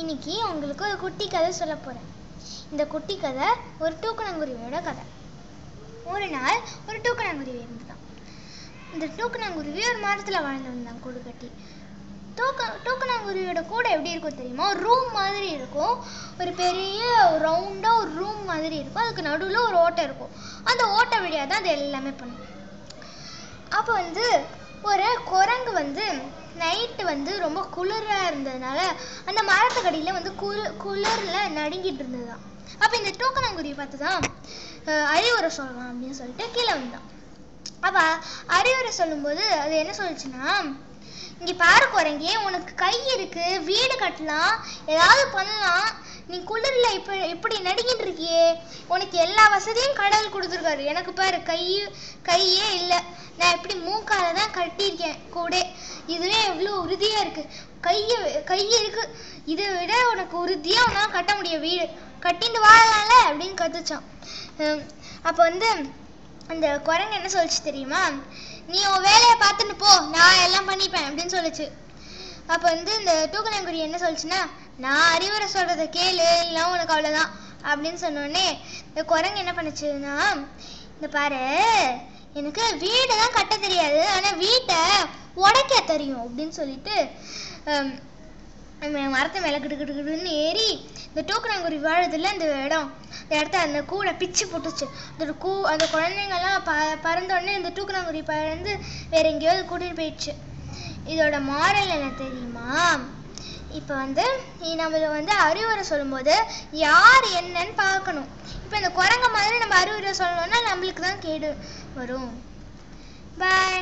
இன்னைக்கு உங்களுக்கு ஒரு குட்டி கதை சொல்ல போறேன். இந்த குட்டி கதை ஒரு தூக்கணாங்குருவியோட கதை. ஒரு நாள் ஒரு தூக்கணாங்குருவி இருந்துதான். இந்த தூக்கணாங்குருவி ஒரு மரத்துல வாழ்ந்து வந்தான் கூடு கட்டி தூக்க தூக்கணாங்குருவியோட கூடை எப்படி இருக்கும் தெரியுமா? ஒரு ரூம் மாதிரி இருக்கும். ஒரு பெரிய ரவுண்டா ஒரு ரூம் மாதிரி இருக்கும். அதுக்கு நடுவில் ஒரு ஓட்டை இருக்கும். அந்த ஓட்டை வழியாக தான் அது எல்லாமே பண்ணும். அப்போ வந்து ஒரு குரங்கு வந்து நைட்டு வந்து ரொம்ப குளிரா இருந்ததுனால அந்த மரத்துக்கடியில் வந்து குளு குளிர்ல நடுங்கிட்டு இருந்ததுதான். அப்ப இந்த டோக்கனாங்குருவி பார்த்துதான் அஹ் அறிவுரை சொல்லலாம் அப்படின்னு சொல்லிட்டு கீழே வந்தான். அப்போ அறிவுரை சொல்லும்போது அது என்ன சொல்லுச்சுன்னா இங்க பாரு குரங்கே உனக்கு கை இருக்கு வீடு கட்டலாம் ஏதாவது பண்ணலாம் நீ குளிர்ல இப்ப இப்படி நடுங்கிட்டு இருக்கியே? உனக்கு எல்லா வசதியும் கடவுள் கொடுத்துருக்காரு. எனக்கு பாரு கை கையே இல்லை. நான் இப்படி மூக்கால தான் கட்டியிருக்கேன் கூட. இதுவே எவ்வளோ உறுதியா இருக்கு. கை கை இருக்கு. இதை விட உனக்கு உறுதியா உன்னால கட்ட முடியும். வீடு கட்டிட்டு வாழலாம்ல அப்படின்னு கத்துச்சான். அப்போ வந்து அந்த குரங்கு என்ன சொல்லுச்சு தெரியுமா? நீ உன் வேலையை பார்த்துட்டு போ. நான் எல்லாம் பண்ணிப்பேன் அப்படின்னு சொல்லுச்சு. அப்போ வந்து இந்த தூக்கலங்குடி என்ன சொல்லுச்சுன்னா நான் அறிவுரை சொல்கிறத கேளு இல்லை உனக்கு அவ்வளோதான் அப்படின்னு சொன்னோடனே இந்த குரங்கு என்ன பண்ணுச்சுன்னா இந்த பாரு எனக்கு வீடு தான் கட்ட தெரியாது ஆனால் வீட்டை உடைக்க தெரியும் அப்படின்னு சொல்லிட்டு மரத்தை மேலே மரத்து கிடு ஏறி இந்த டோக்கனாங்குருவி வாழுதுல இந்த இடம் இந்த இடத்த அந்த கூடை பிச்சு போட்டுச்சு. அந்த கூ அந்த குழந்தைங்கெல்லாம் ப பறந்தோடனே இந்த டூக்கனாங்குருவி பறந்து வேற எங்கேயாவது கூட்டிகிட்டு போயிடுச்சு. இதோட மாரல் என்ன தெரியுமா? இப்போ வந்து நம்மளை வந்து அறிவுரை சொல்லும்போது யார் என்னன்னு பார்க்கணும். இப்போ இந்த குரங்க மாதிரி நம்ம அறிவுரை சொல்லணும்னா நம்மளுக்கு தான் கேடு வரும். பாய்